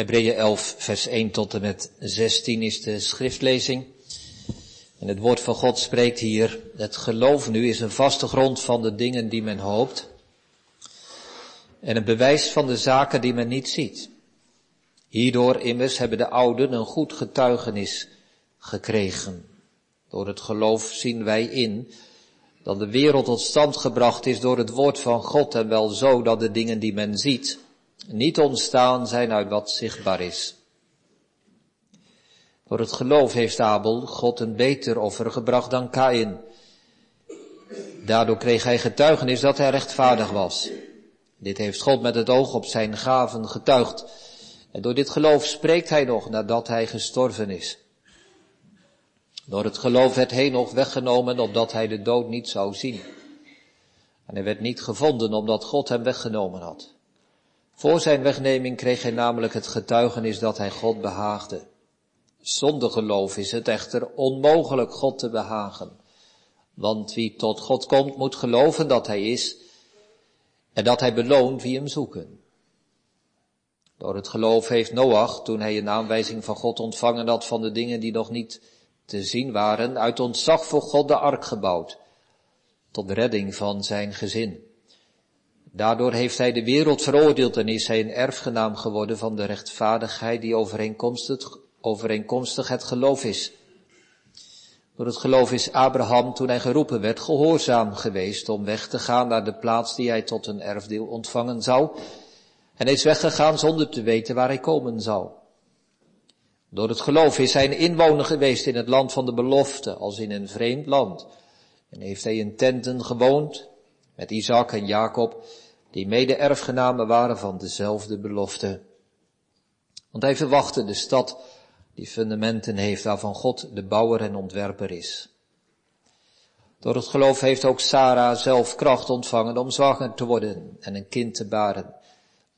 Hebreeën 11, vers 1 tot en met 16 is de schriftlezing. En het woord van God spreekt hier, het geloof nu is een vaste grond van de dingen die men hoopt. En een bewijs van de zaken die men niet ziet. Hierdoor immers hebben de ouden een goed getuigenis gekregen. Door het geloof zien wij in dat de wereld tot stand gebracht is door het woord van God en wel zo dat de dingen die men ziet niet ontstaan zijn uit wat zichtbaar is. Door het geloof heeft Abel God een beter offer gebracht dan Kain. Daardoor kreeg hij getuigenis dat hij rechtvaardig was. Dit heeft God met het oog op zijn gaven getuigd. En door dit geloof spreekt hij nog nadat hij gestorven is. Door het geloof werd nog weggenomen opdat hij de dood niet zou zien. En hij werd niet gevonden omdat God hem weggenomen had. Voor zijn wegneming kreeg hij namelijk het getuigenis dat hij God behaagde. Zonder geloof is het echter onmogelijk God te behagen. Want wie tot God komt moet geloven dat hij is en dat hij beloont wie hem zoeken. Door het geloof heeft Noach, toen hij een aanwijzing van God ontvangen had van de dingen die nog niet te zien waren, uit ontzag voor God de ark gebouwd, tot redding van zijn gezin. Daardoor heeft hij de wereld veroordeeld en is hij een erfgenaam geworden van de rechtvaardigheid die overeenkomstig, overeenkomstig het geloof is. Door het geloof is Abraham, toen hij geroepen werd, gehoorzaam geweest om weg te gaan naar de plaats die hij tot een erfdeel ontvangen zou. En is weggegaan zonder te weten waar hij komen zou. Door het geloof is hij een inwoner geweest in het land van de belofte, als in een vreemd land. En heeft hij in tenten gewoond, met Isaac en Jacob, die mede erfgenamen waren van dezelfde belofte. Want hij verwachtte de stad die fundamenten heeft waarvan God de bouwer en ontwerper is. Door het geloof heeft ook Sarah zelf kracht ontvangen om zwanger te worden en een kind te baren.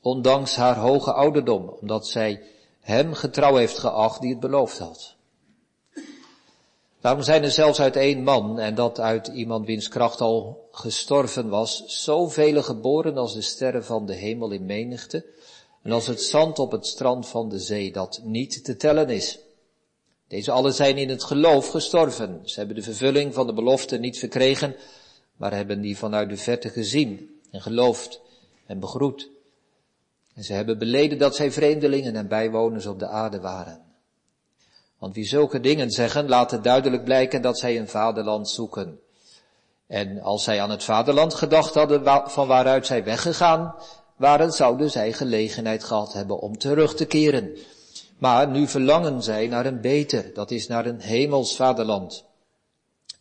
Ondanks haar hoge ouderdom, omdat zij hem getrouw heeft geacht die het beloofd had. Daarom zijn er zelfs uit één man, en dat uit iemand wiens kracht al gestorven was, zoveel geboren als de sterren van de hemel in menigte, en als het zand op het strand van de zee dat niet te tellen is. Deze allen zijn in het geloof gestorven. Ze hebben de vervulling van de belofte niet verkregen, maar hebben die vanuit de verte gezien en geloofd en begroet. En ze hebben beleden dat zij vreemdelingen en bijwoners op de aarde waren. Want wie zulke dingen zeggen, laten duidelijk blijken dat zij een vaderland zoeken. En als zij aan het vaderland gedacht hadden van waaruit zij weggegaan waren, zouden zij gelegenheid gehad hebben om terug te keren. Maar nu verlangen zij naar een beter, dat is naar een hemels vaderland.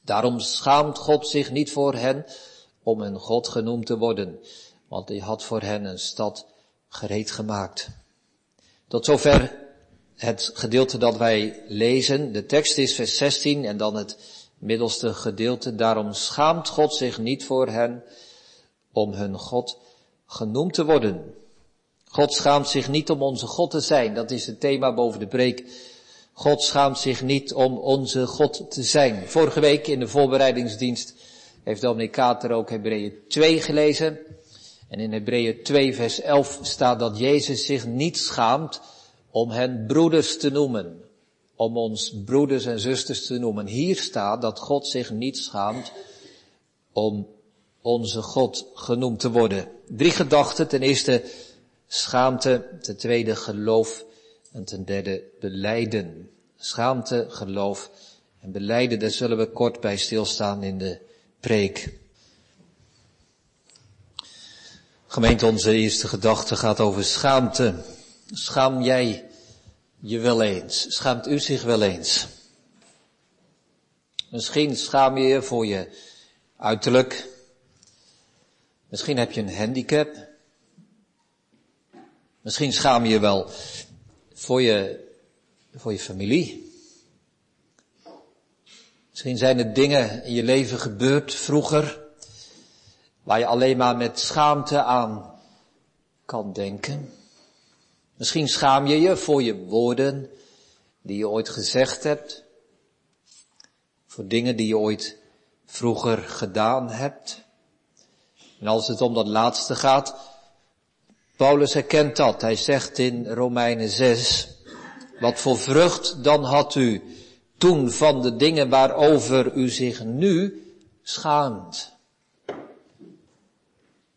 Daarom schaamt God zich niet voor hen om een God genoemd te worden, want hij had voor hen een stad gereed gemaakt. Tot zover het gedeelte dat wij lezen. De tekst is vers 16 en dan het middelste gedeelte. Daarom schaamt God zich niet voor hen om hun God genoemd te worden. God schaamt zich niet om onze God te zijn. Dat is het thema boven de preek. God schaamt zich niet om onze God te zijn. Vorige week in de voorbereidingsdienst heeft Dominic Kater ook Hebreeën 2 gelezen. En in Hebreeën 2 vers 11 staat dat Jezus zich niet schaamt om hen broeders te noemen. Om ons broeders en zusters te noemen. Hier staat dat God zich niet schaamt om onze God genoemd te worden. Drie gedachten. Ten eerste schaamte. Ten tweede geloof. En ten derde beleiden. Schaamte, geloof en beleiden. Daar zullen we kort bij stilstaan in de preek. Gemeente, onze eerste gedachte gaat over schaamte. Schaam jij je wel eens? Schaamt u zich wel eens? Misschien schaam je je voor je uiterlijk. Misschien heb je een handicap. Misschien schaam je je wel voor je, voor je familie. Misschien zijn er dingen in je leven gebeurd vroeger waar je alleen maar met schaamte aan kan denken. Misschien schaam je je voor je woorden die je ooit gezegd hebt. Voor dingen die je ooit vroeger gedaan hebt. En als het om dat laatste gaat, Paulus herkent dat. Hij zegt in Romeinen 6, wat voor vrucht dan had u toen van de dingen waarover u zich nu schaamt.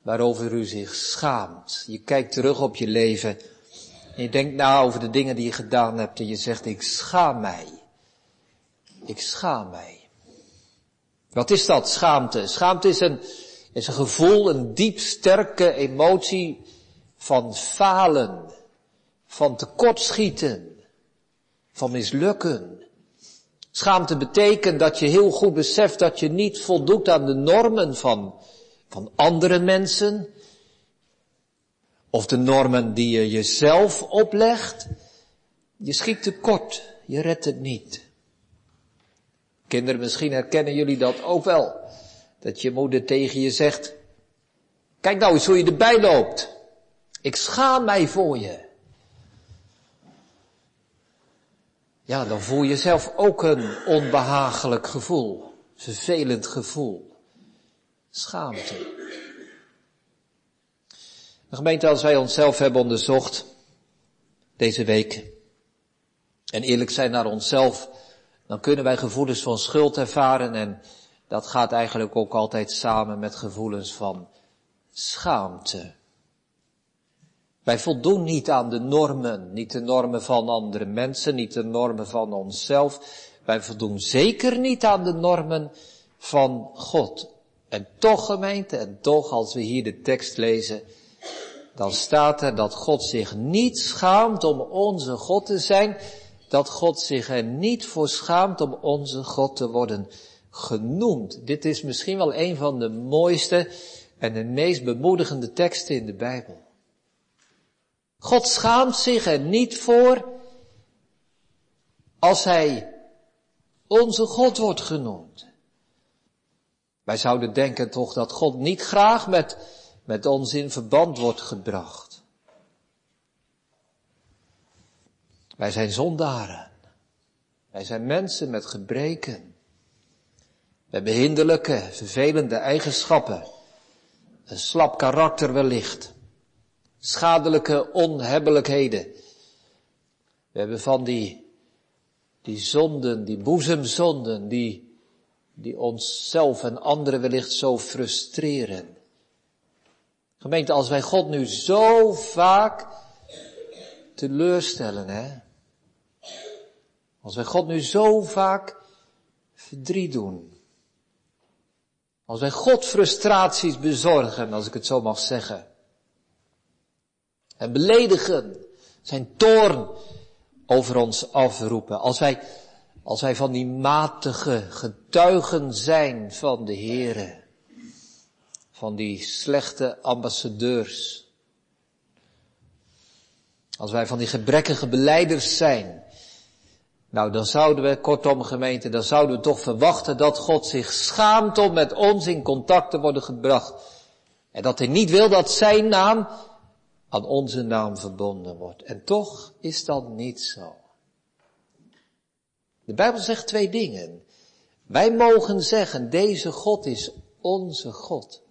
Waarover u zich schaamt. Je kijkt terug op je leven en je denkt na over de dingen die je gedaan hebt en je zegt, ik schaam mij. Ik schaam mij. Wat is dat, schaamte? Schaamte is een, is een gevoel, een diep sterke emotie van falen, van tekortschieten, van mislukken. Schaamte betekent dat je heel goed beseft dat je niet voldoet aan de normen van, van andere mensen, of de normen die je jezelf oplegt. Je schiet tekort, je redt het niet. Kinderen, misschien herkennen jullie dat ook wel. Dat je moeder tegen je zegt, kijk nou eens hoe je erbij loopt. Ik schaam mij voor je. Ja, dan voel je zelf ook een onbehagelijk gevoel. Vervelend gevoel. Schaamte. De gemeente, als wij onszelf hebben onderzocht, deze week, en eerlijk zijn naar onszelf, dan kunnen wij gevoelens van schuld ervaren en dat gaat eigenlijk ook altijd samen met gevoelens van schaamte. Wij voldoen niet aan de normen, niet de normen van andere mensen, niet de normen van onszelf. Wij voldoen zeker niet aan de normen van God. En toch gemeente, en toch als we hier de tekst lezen, dan staat er dat God zich niet schaamt om onze God te zijn, dat God zich er niet voor schaamt om onze God te worden genoemd. Dit is misschien wel een van de mooiste en de meest bemoedigende teksten in de Bijbel. God schaamt zich er niet voor als hij onze God wordt genoemd. Wij zouden denken toch dat God niet graag met, met ons in verband wordt gebracht. Wij zijn zondaren. Wij zijn mensen met gebreken. We hebben hinderlijke, vervelende eigenschappen. Een slap karakter wellicht schadelijke onhebbelijkheden. We hebben van die, die zonden, die boezemzonden, die, die onszelf en anderen wellicht zo frustreren. Gemeente, als wij God nu zo vaak teleurstellen, hè. Als wij God nu zo vaak verdriet doen. Als wij God frustraties bezorgen, als ik het zo mag zeggen en beledigen, zijn toorn over ons afroepen. Als wij, als wij van die matige getuigen zijn van de Here, van die slechte ambassadeurs. Als wij van die gebrekkige beleiders zijn, nou, dan zouden we, kortom gemeente, dan zouden we toch verwachten dat God zich schaamt om met ons in contact te worden gebracht. En dat hij niet wil dat zijn naam aan onze naam verbonden wordt. En toch is dat niet zo. De Bijbel zegt twee dingen. Wij mogen zeggen, deze God is onze God.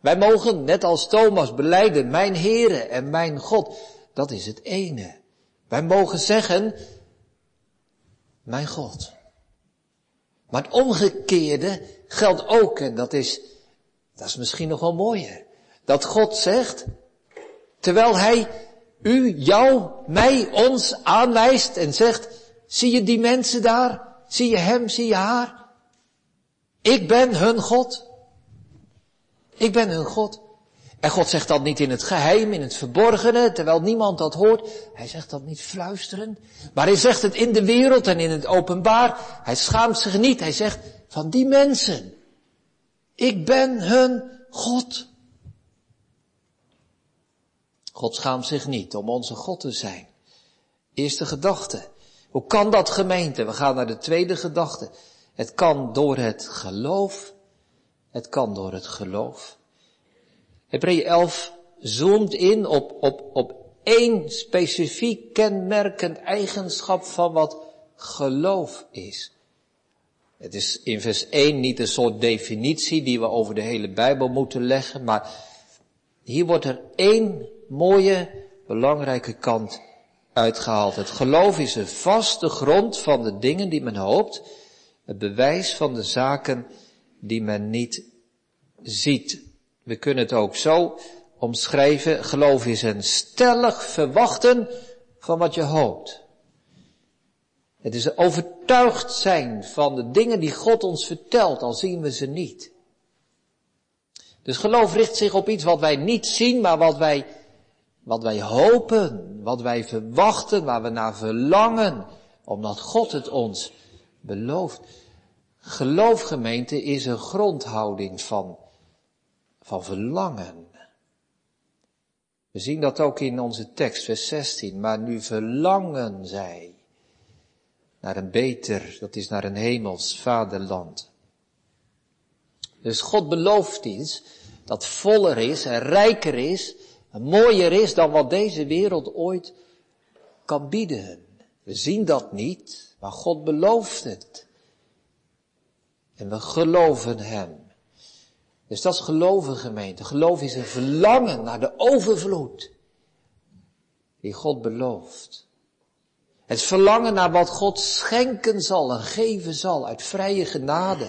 Wij mogen, net als Thomas, beleiden, mijn Heere en mijn God. Dat is het ene. Wij mogen zeggen, mijn God. Maar het omgekeerde geldt ook, en dat is, dat is misschien nog wel mooier dat God zegt, terwijl Hij u, jou, mij, ons aanwijst en zegt, zie je die mensen daar? Zie je hem, zie je haar? Ik ben hun God. Ik ben hun God. En God zegt dat niet in het geheim, in het verborgene, terwijl niemand dat hoort. Hij zegt dat niet fluisteren. Maar hij zegt het in de wereld en in het openbaar. Hij schaamt zich niet. Hij zegt van die mensen. Ik ben hun God. God schaamt zich niet om onze God te zijn. Eerste gedachte. Hoe kan dat gemeente? We gaan naar de tweede gedachte. Het kan door het geloof. Het kan door het geloof. Hebreeën 11 zoomt in op, op, op één specifiek kenmerkend eigenschap van wat geloof is. Het is in vers 1 niet een soort definitie die we over de hele Bijbel moeten leggen, maar Hier wordt er één mooie, belangrijke kant uitgehaald. Het geloof is een vaste grond van de dingen die men hoopt, het bewijs van de zaken die men niet ziet. We kunnen het ook zo omschrijven. Geloof is een stellig verwachten van wat je hoopt. Het is overtuigd zijn van de dingen die God ons vertelt, al zien we ze niet. Dus geloof richt zich op iets wat wij niet zien, maar wat wij, wat wij hopen, wat wij verwachten, waar we naar verlangen, omdat God het ons belooft. Geloofgemeente is een grondhouding van, van verlangen. We zien dat ook in onze tekst, vers 16. Maar nu verlangen zij naar een beter, dat is naar een hemels vaderland. Dus God belooft iets dat voller is en rijker is en mooier is dan wat deze wereld ooit kan bieden. We zien dat niet, maar God belooft het. En we geloven Hem. Dus dat is geloven gemeente. Geloof is een verlangen naar de overvloed die God belooft. Het verlangen naar wat God schenken zal en geven zal uit vrije genade.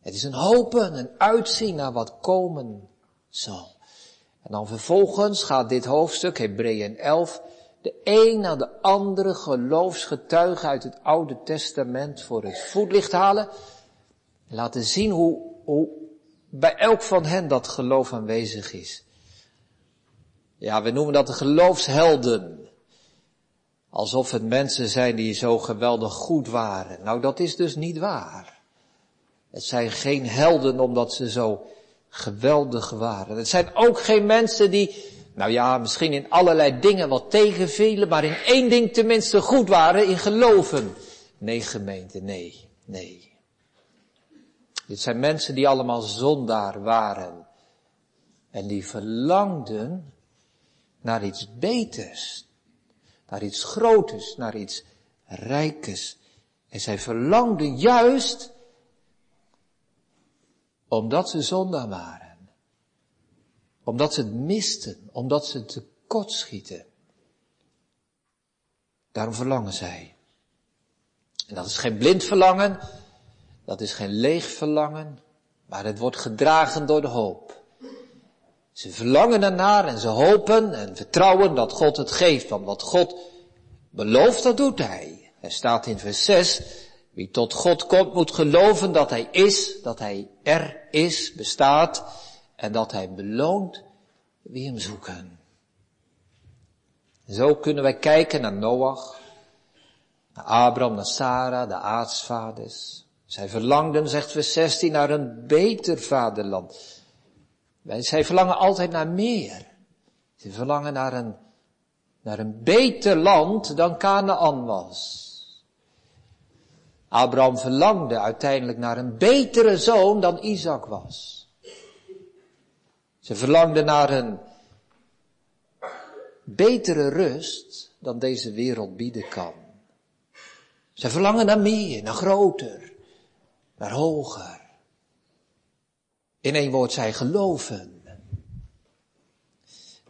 Het is een hopen, een uitzien naar wat komen zal. En dan vervolgens gaat dit hoofdstuk, Hebreeën 11, de een na de andere geloofsgetuige uit het Oude Testament voor het voetlicht halen. En laten zien hoe, hoe bij elk van hen dat geloof aanwezig is. Ja, we noemen dat de geloofshelden. Alsof het mensen zijn die zo geweldig goed waren. Nou, dat is dus niet waar. Het zijn geen helden omdat ze zo geweldig waren. Het zijn ook geen mensen die, nou ja, misschien in allerlei dingen wat tegenvielen, maar in één ding tenminste goed waren, in geloven. Nee, gemeente, nee, nee. Dit zijn mensen die allemaal zondaar waren. En die verlangden naar iets beters. Naar iets groters, naar iets rijkes. En zij verlangden juist omdat ze zondaar waren. Omdat ze het misten, omdat ze tekort schieten. Daarom verlangen zij. En dat is geen blind verlangen, dat is geen leeg verlangen, maar het wordt gedragen door de hoop. Ze verlangen ernaar en ze hopen en vertrouwen dat God het geeft, want wat God belooft, dat doet Hij. Er staat in vers 6, wie tot God komt moet geloven dat Hij is, dat Hij er is, bestaat en dat Hij beloont wie Hem zoeken. Zo kunnen wij kijken naar Noach, naar Abraham, naar Sarah, de aartsvaders. Zij verlangden, zegt vers 16, naar een beter vaderland. Zij verlangen altijd naar meer. Ze verlangen naar een, naar een beter land dan Canaan was. Abraham verlangde uiteindelijk naar een betere zoon dan Isaac was. Ze verlangden naar een betere rust dan deze wereld bieden kan. Ze verlangen naar meer, naar groter, naar hoger. In één woord, zij geloven.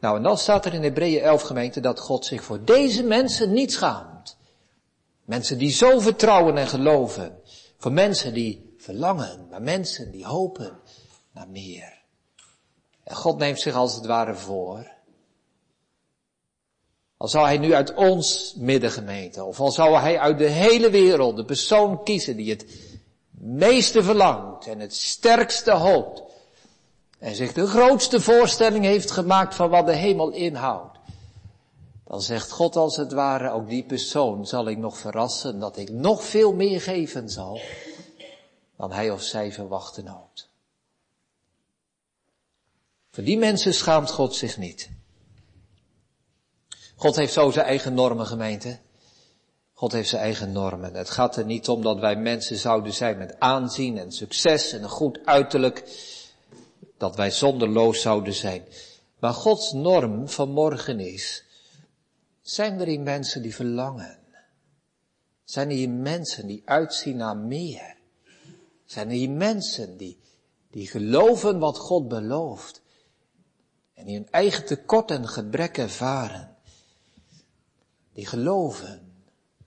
Nou, en dan staat er in Hebreeën 11 gemeente dat God zich voor deze mensen niet schaamt. Mensen die zo vertrouwen en geloven. Voor mensen die verlangen, maar mensen die hopen naar meer. En God neemt zich als het ware voor. Al zou hij nu uit ons middengemeente, of al zou hij uit de hele wereld de persoon kiezen die het meeste verlangt en het sterkste hoopt. En zich de grootste voorstelling heeft gemaakt van wat de hemel inhoudt. Dan zegt God als het ware, ook die persoon zal ik nog verrassen dat ik nog veel meer geven zal dan hij of zij verwachten hoopt. Voor die mensen schaamt God zich niet. God heeft zo zijn eigen normen gemeente. God heeft zijn eigen normen. Het gaat er niet om dat wij mensen zouden zijn met aanzien en succes en een goed uiterlijk. Dat wij zonderloos zouden zijn. Maar Gods norm van morgen is, zijn er hier mensen die verlangen? Zijn er hier mensen die uitzien naar meer? Zijn er hier mensen die, die geloven wat God belooft? En die hun eigen tekort en gebrek ervaren. Die geloven.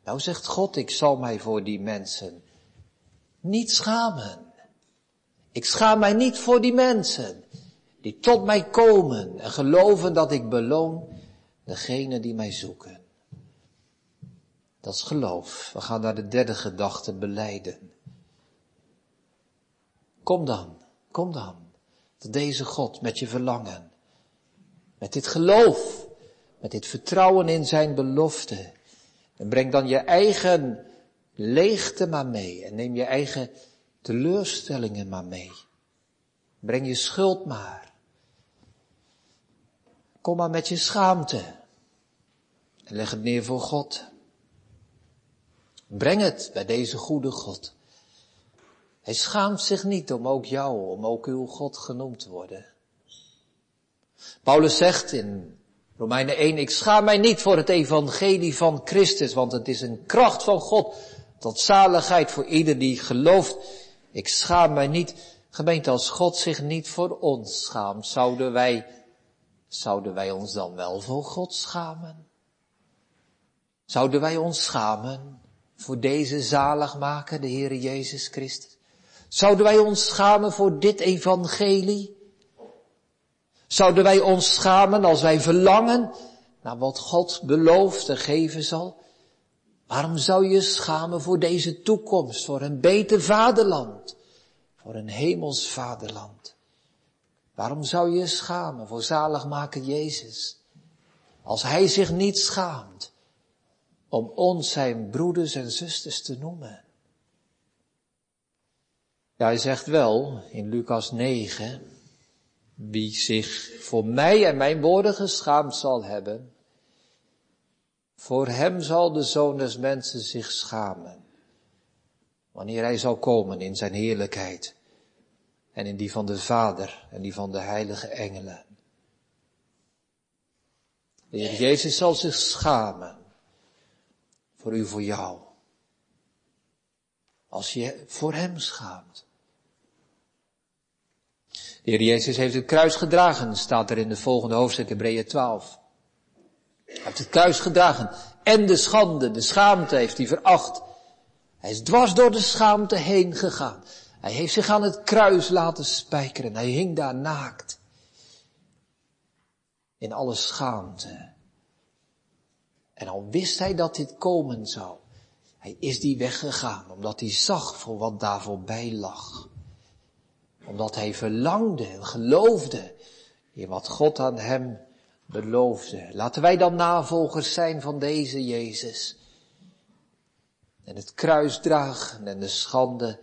Nou zegt God, ik zal mij voor die mensen niet schamen. Ik schaam mij niet voor die mensen die tot mij komen en geloven dat ik beloon degene die mij zoeken. Dat is geloof. We gaan naar de derde gedachte beleiden. Kom dan, kom dan, tot deze God met je verlangen. Met dit geloof, met dit vertrouwen in zijn belofte. En breng dan je eigen leegte maar mee en neem je eigen teleurstellingen maar mee. Breng je schuld maar. Kom maar met je schaamte en leg het neer voor God. Breng het bij deze goede God. Hij schaamt zich niet om ook jou, om ook uw God genoemd te worden. Paulus zegt in Romeinen 1, ik schaam mij niet voor het evangelie van Christus, want het is een kracht van God tot zaligheid voor ieder die gelooft. Ik schaam mij niet. Gemeente, als God zich niet voor ons schaamt, zouden wij, zouden wij ons dan wel voor God schamen? Zouden wij ons schamen voor deze zaligmaker, de Heere Jezus Christus? Zouden wij ons schamen voor dit evangelie? Zouden wij ons schamen als wij verlangen naar wat God belooft en geven zal? Waarom zou je schamen voor deze toekomst, voor een beter vaderland, voor een hemels vaderland? Waarom zou je schamen voor zaligmaker Jezus? Als hij zich niet schaamt om ons zijn broeders en zusters te noemen. Ja, hij zegt wel in Lucas 9, wie zich voor mij en mijn woorden geschaamd zal hebben, voor hem zal de zoon des mensen zich schamen, wanneer hij zal komen in zijn heerlijkheid en in die van de Vader en die van de heilige engelen. De Heer Jezus zal zich schamen voor u, voor jou. Als je voor hem schaamt. De Heer Jezus heeft het kruis gedragen, staat er in de volgende hoofdstuk, Hebreeën 12. Hij heeft het kruis gedragen. En de schande, de schaamte heeft hij veracht. Hij is dwars door de schaamte heen gegaan. Hij heeft zich aan het kruis laten spijkeren. Hij hing daar naakt. In alle schaamte. En al wist hij dat dit komen zou. Hij is die weggegaan, omdat hij zag voor wat daar voorbij lag. Omdat hij verlangde en geloofde in wat God aan hem beloofde. Laten wij dan navolgers zijn van deze Jezus. En het kruis dragen en de schande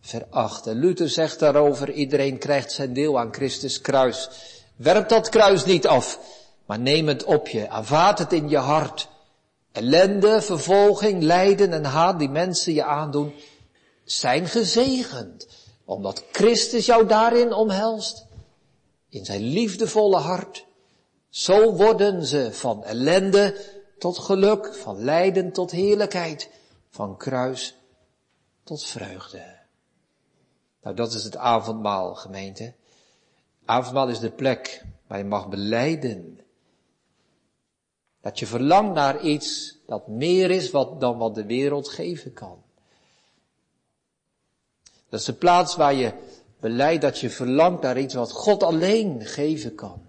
verachten. Luther zegt daarover, iedereen krijgt zijn deel aan Christus kruis. Werp dat kruis niet af, maar neem het op je, aanvaard het in je hart. Ellende, vervolging, lijden en haat die mensen je aandoen, zijn gezegend, omdat Christus jou daarin omhelst, in zijn liefdevolle hart. Zo worden ze van ellende tot geluk, van lijden tot heerlijkheid, van kruis tot vreugde. Nou, dat is het avondmaal, gemeente. Avondmaal is de plek waar je mag beleiden. Dat je verlangt naar iets dat meer is wat, dan wat de wereld geven kan. Dat is de plaats waar je beleidt dat je verlangt naar iets wat God alleen geven kan.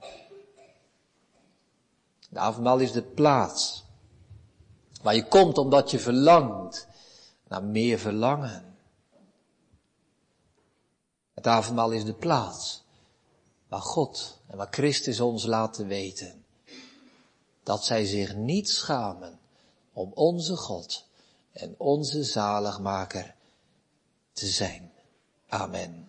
De avondmaal is de plaats waar je komt omdat je verlangt naar meer verlangen. Het avondmaal is de plaats waar God en waar Christus ons laten weten dat zij zich niet schamen om onze God en onze zaligmaker te zijn. Amen.